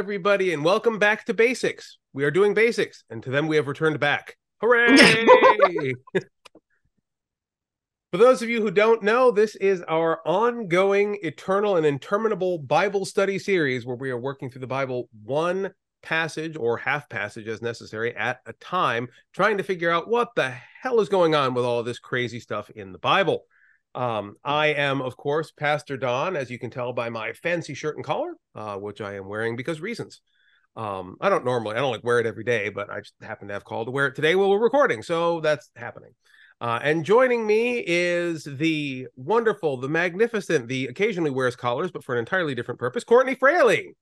Everybody, and welcome back to Basics. We are doing basics, and to them we have returned back. Hooray! For those of you who don't know, this is our ongoing, eternal, and interminable Bible study series where we are working through the Bible one passage or half passage as necessary at a time, trying to figure out what the hell is going on with all this crazy stuff in the Bible. Um, I am, of course, Pastor Don, as you can tell by my fancy shirt and collar, uh, which I am wearing because reasons. Um, I don't normally, I don't like wear it every day, but I just happen to have called to wear it today while we're recording, so that's happening. Uh, and joining me is the wonderful, the magnificent, the occasionally wears collars, but for an entirely different purpose, Courtney Fraley.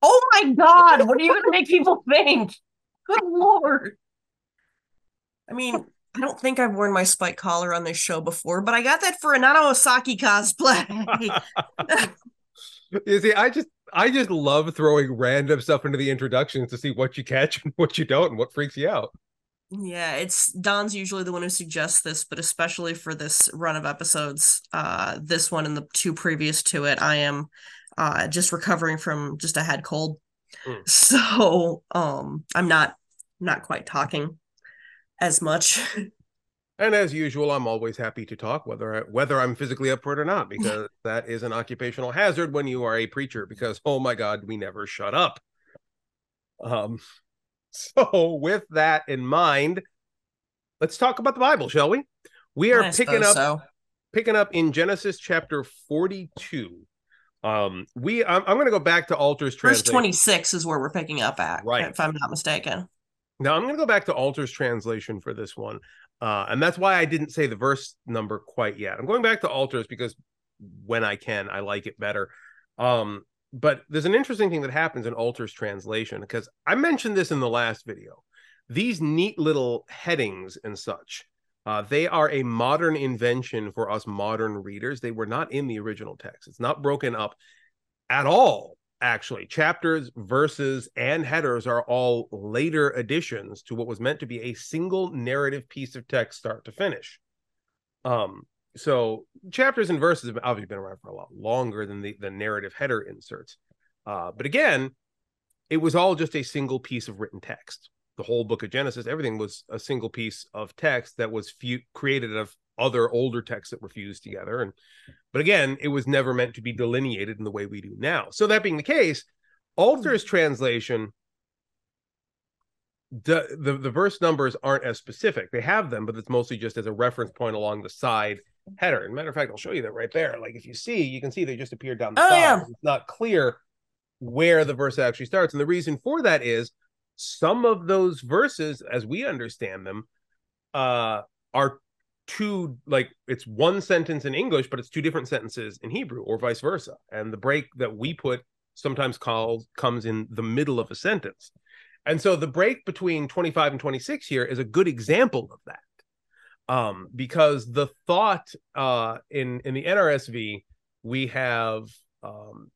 Oh my God, what are you going to make people think? Good Lord. I mean, I don't think I've worn my spike collar on this show before, but I got that for a Nana Osaki cosplay. you see, I just I just love throwing random stuff into the introductions to see what you catch and what you don't and what freaks you out. Yeah, it's Don's usually the one who suggests this, but especially for this run of episodes, uh, this one and the two previous to it, I am uh just recovering from just a head cold. Mm. So um I'm not not quite talking as much. And as usual, I'm always happy to talk, whether I, whether I'm physically up for it or not, because that is an occupational hazard when you are a preacher. Because oh my God, we never shut up. Um, so with that in mind, let's talk about the Bible, shall we? We are picking up so. picking up in Genesis chapter 42. Um, we I'm, I'm going to go back to Alter's Verse 26 is where we're picking up at, right? If I'm not mistaken. Now I'm going to go back to Alter's translation for this one. Uh, and that's why I didn't say the verse number quite yet. I'm going back to Alter's because when I can, I like it better. Um, but there's an interesting thing that happens in Alter's translation because I mentioned this in the last video. These neat little headings and such, uh, they are a modern invention for us modern readers. They were not in the original text. It's not broken up at all actually chapters verses and headers are all later additions to what was meant to be a single narrative piece of text start to finish. Um so chapters and verses have obviously been around for a lot longer than the, the narrative header inserts. Uh but again it was all just a single piece of written text. The whole book of genesis everything was a single piece of text that was few, created of other older texts that were fused together. And but again it was never meant to be delineated in the way we do now. So that being the case alter's translation the, the the verse numbers aren't as specific. They have them but it's mostly just as a reference point along the side header. And matter of fact i'll show you that right there. Like if you see you can see they just appear down the oh, side. Yeah. it's not clear where the verse actually starts. And the reason for that is some of those verses as we understand them uh are two like it's one sentence in english but it's two different sentences in hebrew or vice versa. And the break that we put sometimes calls comes in the middle of a sentence. And so the break between 25 and 26 here is a good example of that. Um because the thought uh in in the nrsv we have um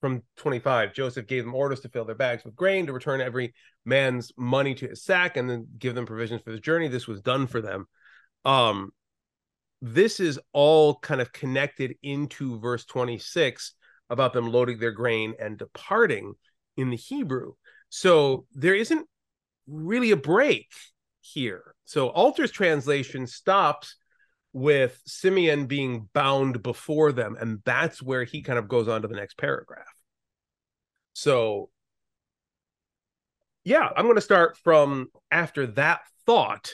from 25 joseph gave them orders to fill their bags with grain to return every man's money to his sack and then give them provisions for the journey. This was done for them um this is all kind of connected into verse 26 about them loading their grain and departing in the Hebrew. So there isn't really a break here. So Alter's translation stops with Simeon being bound before them, and that's where he kind of goes on to the next paragraph. So, yeah, I'm going to start from after that thought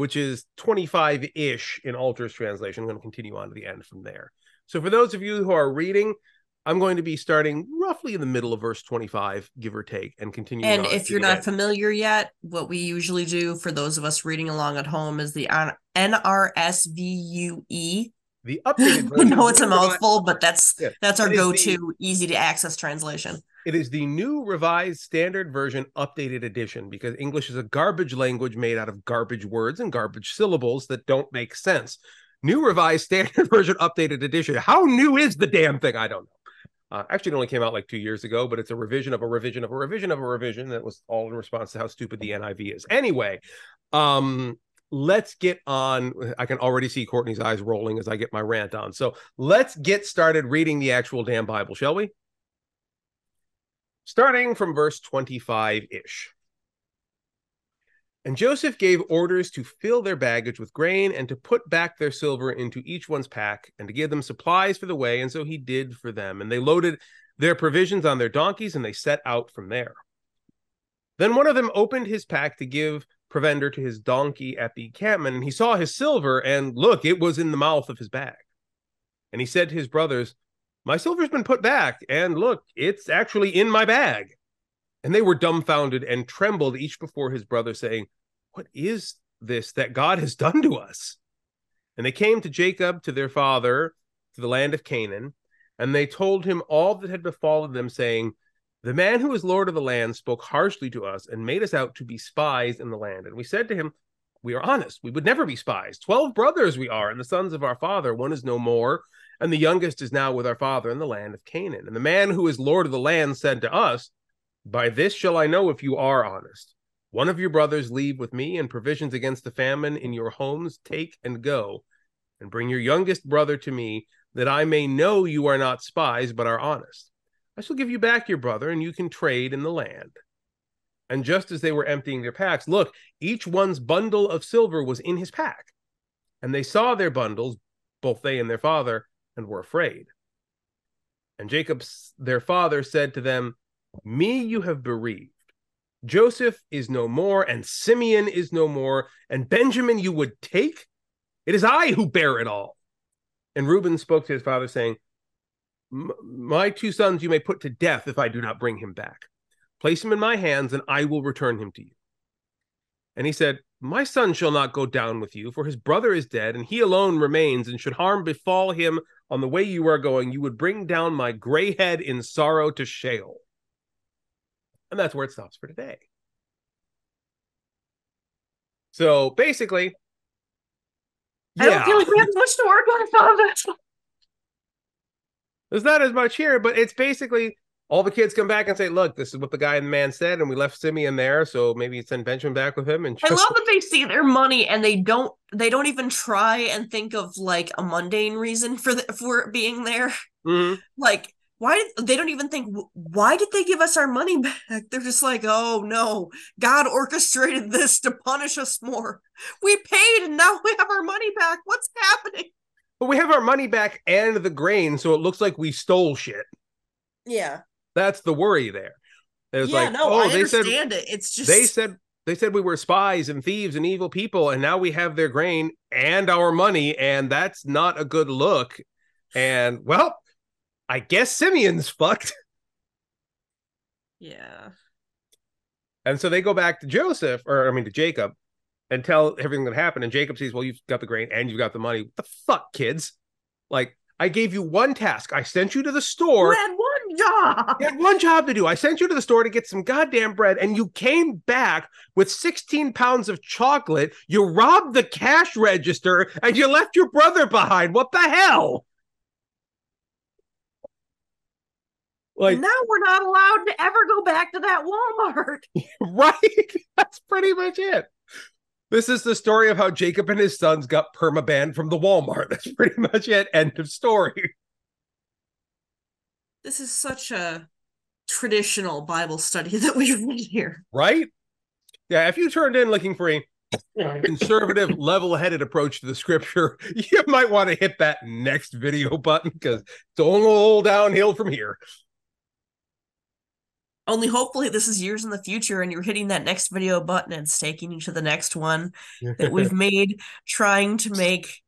which is 25 ish in Alter's translation. I'm going to continue on to the end from there. So, for those of you who are reading, I'm going to be starting roughly in the middle of verse 25, give or take, and continue. And if you're not end. familiar yet, what we usually do for those of us reading along at home is the NRSVUE. The updated version. I know it's a mouthful, but that's yeah. that's our go-to easy to access translation. It is the new revised standard version updated edition because English is a garbage language made out of garbage words and garbage syllables that don't make sense. New revised standard version updated edition. How new is the damn thing? I don't know. Uh, actually, it only came out like two years ago, but it's a revision of a revision of a revision of a revision that was all in response to how stupid the NIV is. Anyway, um, let's get on. I can already see Courtney's eyes rolling as I get my rant on. So let's get started reading the actual damn Bible, shall we? Starting from verse 25 ish. And Joseph gave orders to fill their baggage with grain and to put back their silver into each one's pack and to give them supplies for the way. And so he did for them. And they loaded their provisions on their donkeys and they set out from there. Then one of them opened his pack to give provender to his donkey at the encampment, and he saw his silver, and look, it was in the mouth of his bag. And he said to his brothers, My silver's been put back, and look, it's actually in my bag. And they were dumbfounded and trembled each before his brother, saying, What is this that God has done to us? And they came to Jacob, to their father, to the land of Canaan, and they told him all that had befallen them, saying, The man who is Lord of the land spoke harshly to us and made us out to be spies in the land. And we said to him, We are honest. We would never be spies. Twelve brothers we are, and the sons of our father. One is no more, and the youngest is now with our father in the land of Canaan. And the man who is Lord of the land said to us, by this shall I know if you are honest. One of your brothers leave with me, and provisions against the famine in your homes take and go, and bring your youngest brother to me, that I may know you are not spies, but are honest. I shall give you back your brother, and you can trade in the land. And just as they were emptying their packs, look, each one's bundle of silver was in his pack. And they saw their bundles, both they and their father, and were afraid. And Jacob, their father, said to them, me you have bereaved. Joseph is no more, and Simeon is no more, and Benjamin you would take? It is I who bear it all. And Reuben spoke to his father, saying, My two sons you may put to death if I do not bring him back. Place him in my hands, and I will return him to you. And he said, My son shall not go down with you, for his brother is dead, and he alone remains, and should harm befall him on the way you are going, you would bring down my gray head in sorrow to Sheol. And that's where it stops for today. So basically, I don't feel like we have much to work on. There's not as much here, but it's basically all the kids come back and say, "Look, this is what the guy and the man said, and we left Simeon there, so maybe send Benjamin back with him." And just... I love that they see their money and they don't they don't even try and think of like a mundane reason for the, for being there. Mm-hmm. Like why did they don't even think why did they give us our money back? They're just like oh no. God orchestrated this to punish us more. We paid and now we have our money back. What's happening? But we have our money back and the grain so it looks like we stole shit. Yeah that's the worry there it's yeah, like no, oh I they said it. it's just they said they said we were spies and thieves and evil people and now we have their grain and our money and that's not a good look and well I guess Simeon's fucked. Yeah. And so they go back to Joseph, or I mean to Jacob, and tell everything that happened. And Jacob says, Well, you've got the grain and you've got the money. What the fuck, kids? Like, I gave you one task. I sent you to the store. One job. You had one job to do. I sent you to the store to get some goddamn bread, and you came back with 16 pounds of chocolate. You robbed the cash register, and you left your brother behind. What the hell? Like now we're not allowed to ever go back to that Walmart. right. That's pretty much it. This is the story of how Jacob and his sons got permabanned from the Walmart. That's pretty much it. End of story. This is such a traditional Bible study that we read here. Right? Yeah, if you turned in looking for a conservative, level-headed approach to the scripture, you might want to hit that next video button because it's all downhill from here. Only hopefully this is years in the future and you're hitting that next video button and staking you to the next one that we've made trying to make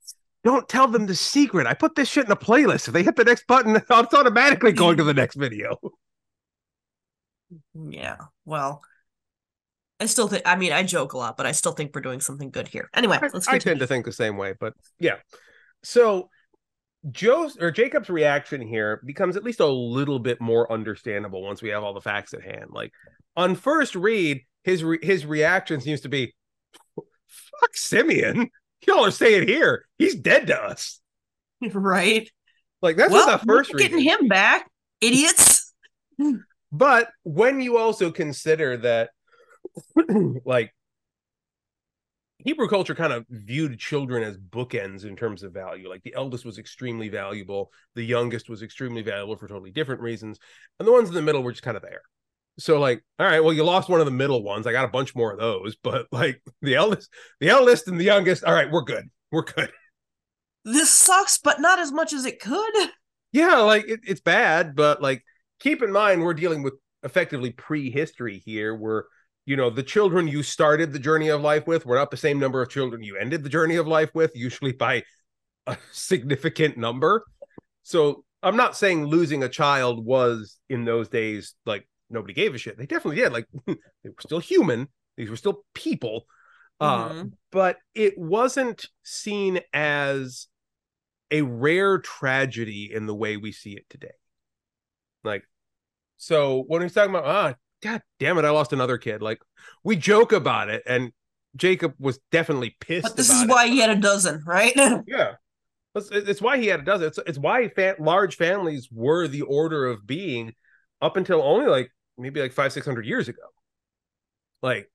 don't tell them the secret. I put this shit in a playlist. If they hit the next button, it's automatically going to the next video. Yeah. Well, I still think I mean I joke a lot, but I still think we're doing something good here. Anyway, I, I tend to think the same way, but yeah. So Joe's or Jacob's reaction here becomes at least a little bit more understandable once we have all the facts at hand. Like on first read, his re- his reaction seems to be, "Fuck Simeon, y'all are saying here he's dead to us." Right. Like that's well, the first getting him back, idiots. but when you also consider that, like Hebrew culture kind of viewed children as bookends in terms of value. Like the eldest was extremely valuable, the youngest was extremely valuable for totally different reasons, and the ones in the middle were just kind of there. So like, all right, well, you lost one of the middle ones. I got a bunch more of those, but like the eldest, the eldest and the youngest, all right, we're good. We're good. This sucks, but not as much as it could. Yeah, like it, it's bad, but like keep in mind we're dealing with effectively prehistory here. We're you know the children you started the journey of life with were not the same number of children you ended the journey of life with, usually by a significant number. So I'm not saying losing a child was in those days like nobody gave a shit. They definitely did. Like they were still human. These were still people. Uh, mm-hmm. Uh, but it wasn't seen as a rare tragedy in the way we see it today. Like, so when he's talking about, ah, god damn it, I lost another kid. Like, we joke about it, and Jacob was definitely pissed. But this is why it. he had a dozen, right? yeah, it's, it's why he had a dozen. It's it's why fa- large families were the order of being up until only like maybe like five six hundred years ago. Like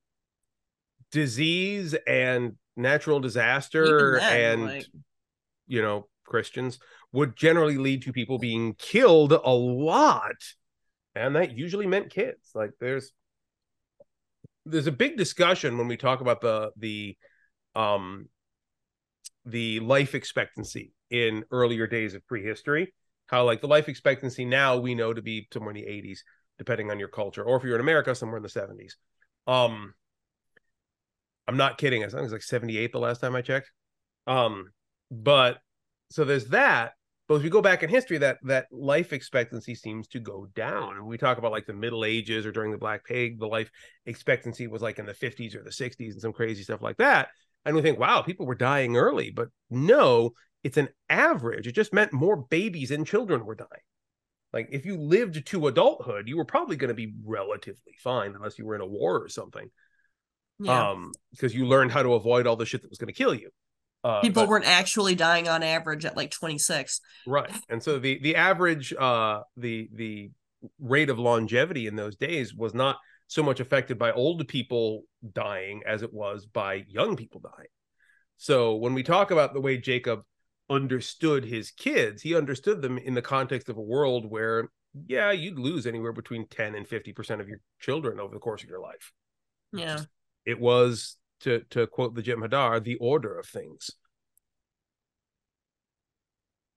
disease and natural disaster then, and like... you know Christians would generally lead to people being killed a lot. And that usually meant kids. Like there's there's a big discussion when we talk about the the um the life expectancy in earlier days of prehistory how like the life expectancy now we know to be somewhere in the 80s depending on your culture or if you're in america somewhere in the 70s um i'm not kidding i think it was like 78 the last time i checked. Um but so there's that but as we go back in history that that life expectancy seems to go down. And we talk about like the middle ages or during the black plague the life expectancy was like in the 50s or the 60s and some crazy stuff like that. And we think wow people were dying early. But no it's an average. It just meant more babies and children were dying like if you lived to adulthood you were probably going to be relatively fine unless you were in a war or something yeah. um because you learned how to avoid all the shit that was going to kill you uh, People but, weren't actually dying on average at like 26. Right. And so the the average uh the the rate of longevity in those days was not so much affected by old people dying as it was by young people dying. So when we talk about the way Jacob understood his kids, he understood them in the context of a world where yeah, you'd lose anywhere between 10 and 50% of your children over the course of your life. Yeah. It was to to quote the Jem'Hadar, the order of things.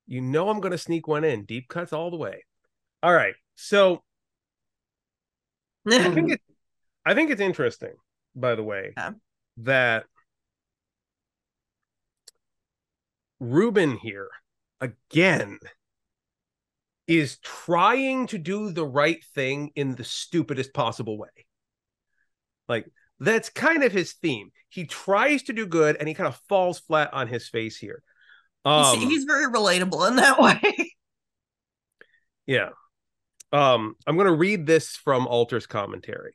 You know I'm going to sneak one in. Deep cuts all the way. All right. So I think it I think it's interesting, by the way, yeah. that Reuben here again is trying to do the right thing in the stupidest possible way. Like that's kind of his theme. He tries to do good and he kind of falls flat on his face here. Um, he's, he's very relatable in that way. yeah. Um, I'm going to read this from Alter's commentary.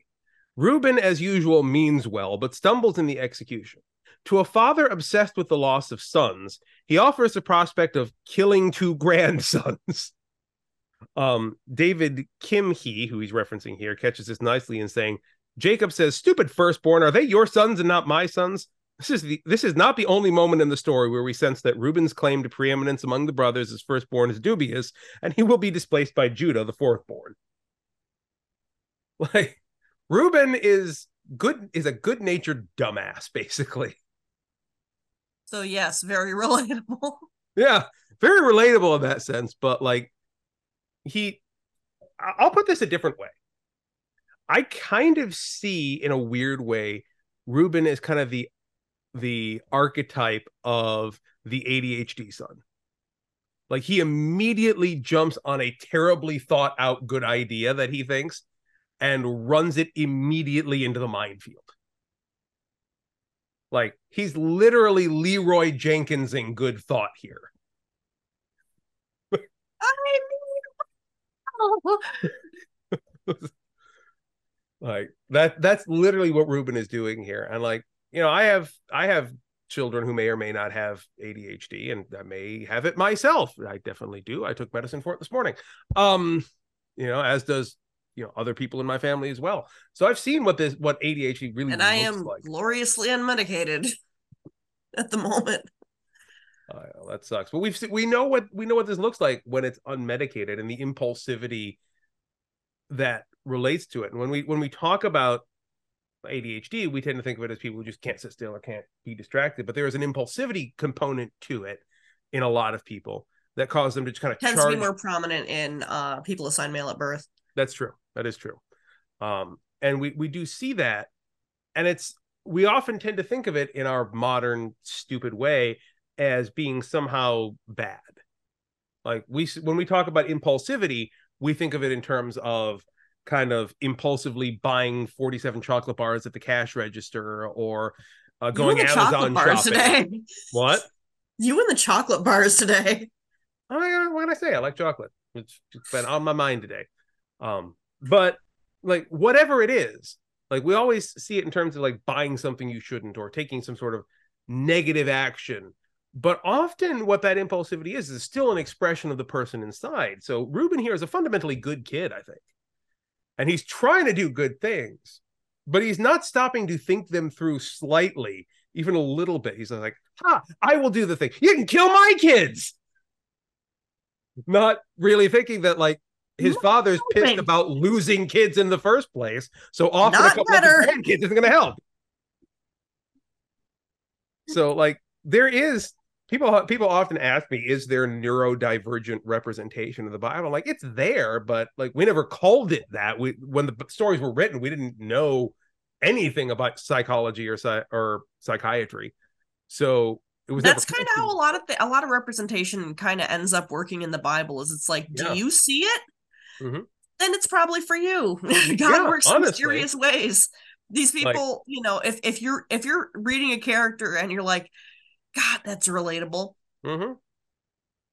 Reuben, as usual, means well, but stumbles in the execution. To a father obsessed with the loss of sons, he offers the prospect of killing two grandsons. um, David Kimchi, who he's referencing here, catches this nicely in saying, Jacob says, "Stupid firstborn, are they your sons and not my sons?" This is the this is not the only moment in the story where we sense that Reuben's claim to preeminence among the brothers as firstborn is dubious, and he will be displaced by Judah, the fourthborn. Like Reuben is good is a good-natured dumbass, basically. So yes, very relatable. Yeah, very relatable in that sense, but like he I'll put this a different way. I kind of see in a weird way Reuben is kind of the the archetype of the ADHD son. Like he immediately jumps on a terribly thought out good idea that he thinks and runs it immediately into the minefield. Like he's literally Leeroy Jenkins in good thought here. I mean, Like that that's literally what Reuben is doing here. And like, you know, I have I have children who may or may not have ADHD and I may have it myself. I definitely do. I took medicine for it this morning. Um, you know, as does you know other people in my family as well. So I've seen what this what ADHD really and I am like. gloriously unmedicated at the moment. Uh, that sucks. But we've we know what we know what this looks like when it's unmedicated and the impulsivity that relates to it. And when we when we talk about ADHD, we tend to think of it as people who just can't sit still or can't be distracted. But there is an impulsivity component to it in a lot of people that cause them to just kind of tends charge. to be more prominent in uh, people assigned male at birth. That's true. That is true. Um, and we we do see that, and it's we often tend to think of it in our modern stupid way as being somehow bad. Like we when we talk about impulsivity, we think of it in terms of kind of impulsively buying 47 chocolate bars at the cash register or uh, going Amazon shopping. Today. What? You and the chocolate bars today. Oh my what can I say? I like chocolate. It's been on my mind today. Um, but like whatever it is, like we always see it in terms of like buying something you shouldn't or taking some sort of negative action. But often what that impulsivity is is still an expression of the person inside. So Reuben here is a fundamentally good kid, I think. And he's trying to do good things, but he's not stopping to think them through slightly, even a little bit. He's like, ha, I will do the thing. You can kill my kids. Not really thinking that like his father's pissed about losing kids in the first place. So often Not a couple better. of kids isn't going to help. So like there is people people often ask me, is there neurodivergent representation of the Bible? Like it's there, but like we never called it that. We when the stories were written, we didn't know anything about psychology or or psychiatry. So it was that's kind of how a lot of the, a lot of representation kind of ends up working in the Bible. Is it's like, yeah. do you see it? Mm-hmm. then it's probably for you. God yeah, works in mysterious ways. These people, like, you know, if if you're if you're reading a character and you're like, God, that's relatable. Mm-hmm.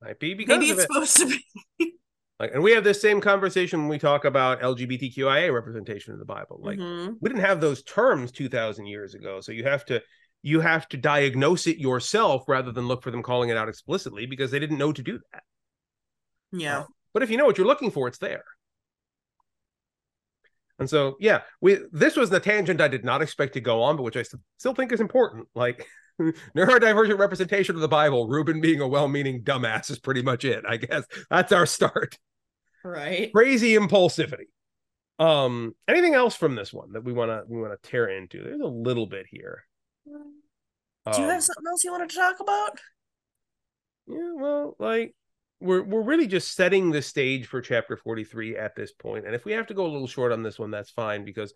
Might be because maybe it's it. supposed to be. like, and we have this same conversation when we talk about LGBTQIA representation in the Bible. Like, mm-hmm. we didn't have those terms two thousand years ago, so you have to you have to diagnose it yourself rather than look for them calling it out explicitly because they didn't know to do that. Yeah. But if you know what you're looking for, it's there. And so, yeah, we this was the tangent I did not expect to go on, but which I still think is important. Like neurodivergent representation of the Bible, Reuben being a well-meaning dumbass is pretty much it. I guess that's our start. Right. Crazy impulsivity. Um, anything else from this one that we want to we want to tear into? There's a little bit here. Do you um, have something else you want to talk about? Yeah, well, like we're we're really just setting the stage for chapter 43 at this point and if we have to go a little short on this one that's fine because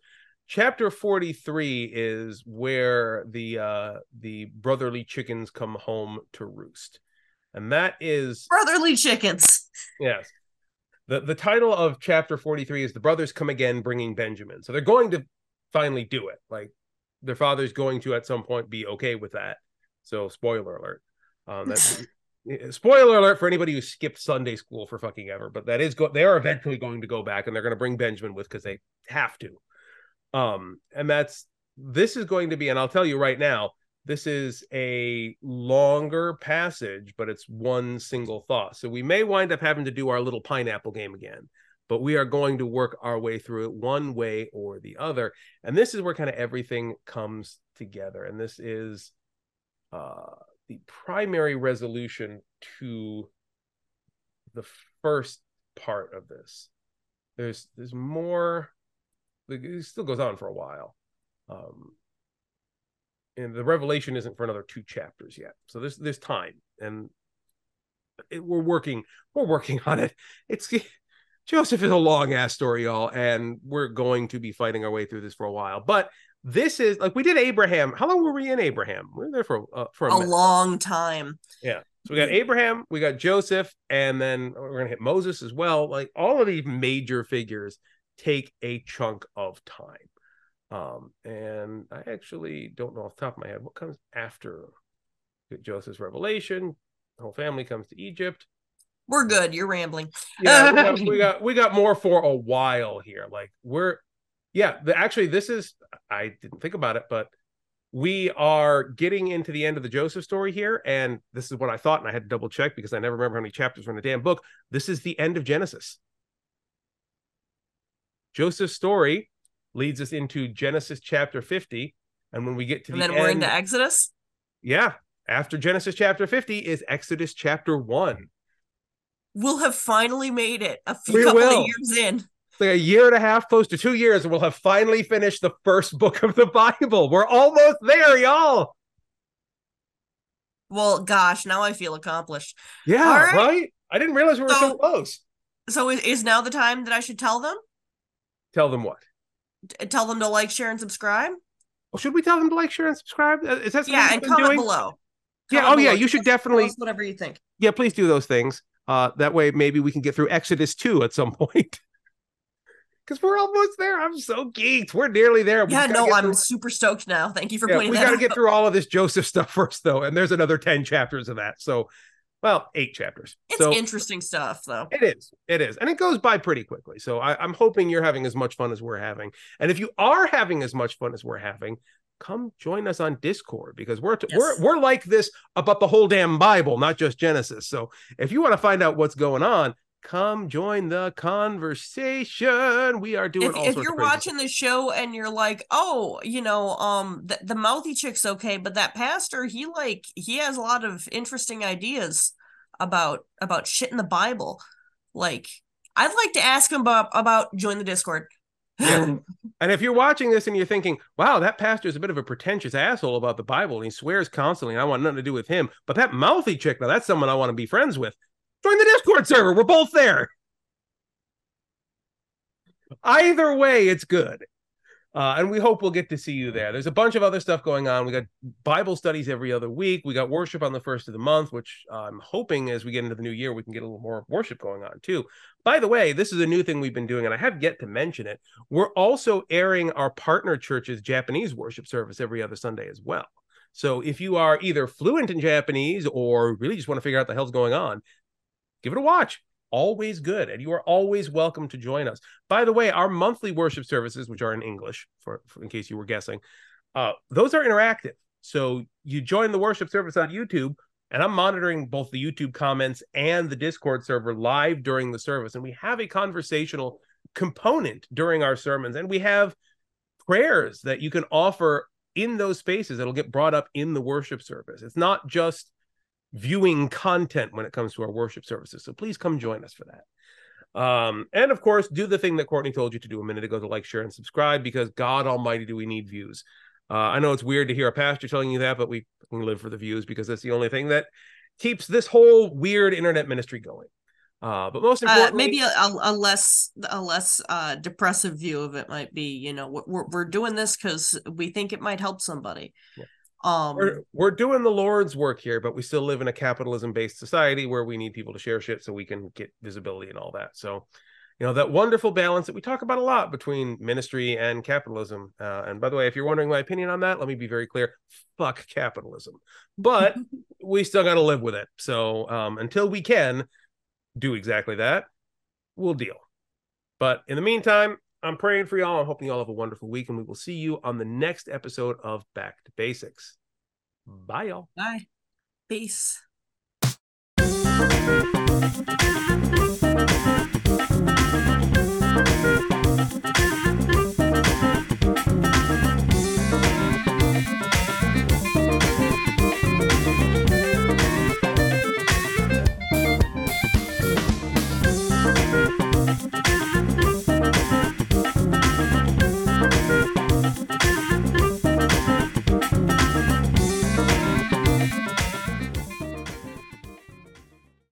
chapter 43 is where the uh the brotherly chickens come home to roost and that is brotherly chickens. Yes. The the title of chapter 43 is the brothers come again bringing benjamin. So they're going to finally do it. Like their father's going to at some point be okay with that. So spoiler alert. Um that's spoiler alert for anybody who skipped Sunday school for fucking ever, but that is go they are eventually going to go back and they're going to bring Benjamin with because they have to. Um, and that's this is going to be, and I'll tell you right now, this is a longer passage, but it's one single thought. So we may wind up having to do our little pineapple game again, but we are going to work our way through it one way or the other. And this is where kind of everything comes together. And this is uh the primary resolution to the first part of this. There's there's more. It still goes on for a while, um, and the revelation isn't for another two chapters yet. So there's there's time, and it, we're working we're working on it. It's Joseph is a long ass story, y'all, and we're going to be fighting our way through this for a while. But this is like we did Abraham. How long were we in Abraham? We were there for uh, for a, a long time. Yeah. So we got Abraham, we got Joseph, and then we're gonna hit Moses as well. Like all of these major figures take a chunk of time. Um, and I actually don't know off the top of my head what comes after Joseph's revelation. The whole family comes to Egypt. We're good. You're rambling. yeah, we got, we got we got more for a while here. Like we're yeah, the, actually, this is I didn't think about it, but we are getting into the end of the Joseph story here, and this is what I thought, and I had to double check because I never remember how many chapters were in the damn book. This is the end of Genesis. Joseph's story leads us into Genesis chapter 50. And when we get to and the then we're into Exodus. Yeah. After Genesis chapter 50 is Exodus chapter 1. We'll have finally made it a few we couple will. of years in like a year and a half, close to two years, and we'll have finally finished the first book of the Bible. We're almost there, y'all. Well, gosh, now I feel accomplished. Yeah, right. right. I didn't realize we were so, so close. So is now the time that I should tell them? Tell them what? Tell them to like, share, and subscribe. Well, should we tell them to like, share, and subscribe? Uh, is that yeah? And comment doing? below. yeah. oh, below. yeah. You should definitely whatever you think. Yeah, please do those things. Uh, that way, maybe we can get through Exodus two at some point. Because we're almost there. I'm so geeked. We're nearly there. We yeah, no, I'm through... super stoked now. Thank you for yeah, pointing we got to get through all of this Joseph stuff first, though, and there's another ten chapters of that. So well, eight chapters. It's so, interesting stuff, though. It is. It is. And it goes by pretty quickly. So I, am hoping you're having as much fun as we're having. And if you are having as much fun as we're having, come join us on Discord because we're yes. we're we're like this about the whole damn Bible, not just Genesis. So if you want to find out what's going on, come join the conversation. We are doing. If, if you're watching the show and you're like, oh, you know, um, the, the mouthy chick's okay, but that pastor, he like he has a lot of interesting ideas about about shit in the Bible. Like, I'd like to ask him about about join the Discord. yeah. And if you're watching this and you're thinking, wow, that pastor is a bit of a pretentious asshole about the Bible and he swears constantly, and I want nothing to do with him. But that mouthy chick, now that's someone I want to be friends with. Join the Discord server. We're both there. Either way, it's good. Uh, and we hope we'll get to see you there. There's a bunch of other stuff going on. We got Bible studies every other week. We got worship on the first of the month, which I'm hoping as we get into the new year, we can get a little more worship going on too. By the way, this is a new thing we've been doing, and I have yet to mention it. We're also airing our partner church's Japanese worship service every other Sunday as well. So if you are either fluent in Japanese or really just want to figure out the hell's going on, give it a watch. Always good. And you are always welcome to join us. By the way, our monthly worship services, which are in English, for, for in case you were guessing, uh, those are interactive. So you join the worship service on YouTube, and I'm monitoring both the YouTube comments and the Discord server live during the service. And we have a conversational component during our sermons, and we have prayers that you can offer in those spaces that'll get brought up in the worship service. It's not just viewing content when it comes to our worship services. So please come join us for that. Um, and of course, do the thing that Courtney told you to do a minute ago to like, share, and subscribe because God Almighty, do we need views? Uh, I know it's weird to hear a pastor telling you that, but we live for the views because that's the only thing that keeps this whole weird internet ministry going. Uh, but most uh, importantly, uh, maybe a, a, less a less uh, depressive view of it might be, you know, we're we're doing this because we think it might help somebody. Yeah. Um, we're, we're doing the Lord's work here, but we still live in a capitalism based society where we need people to share shit so we can get visibility and all that. So, you know, that wonderful balance that we talk about a lot between ministry and capitalism. Uh, and by the way, if you're wondering my opinion on that, let me be very clear fuck capitalism. But we still got to live with it. So, um, until we can do exactly that, we'll deal. But in the meantime, I'm praying for y'all. I'm hoping y'all have a wonderful week, and we will see you on the next episode of Back to Basics. Bye, y'all. Bye. Peace.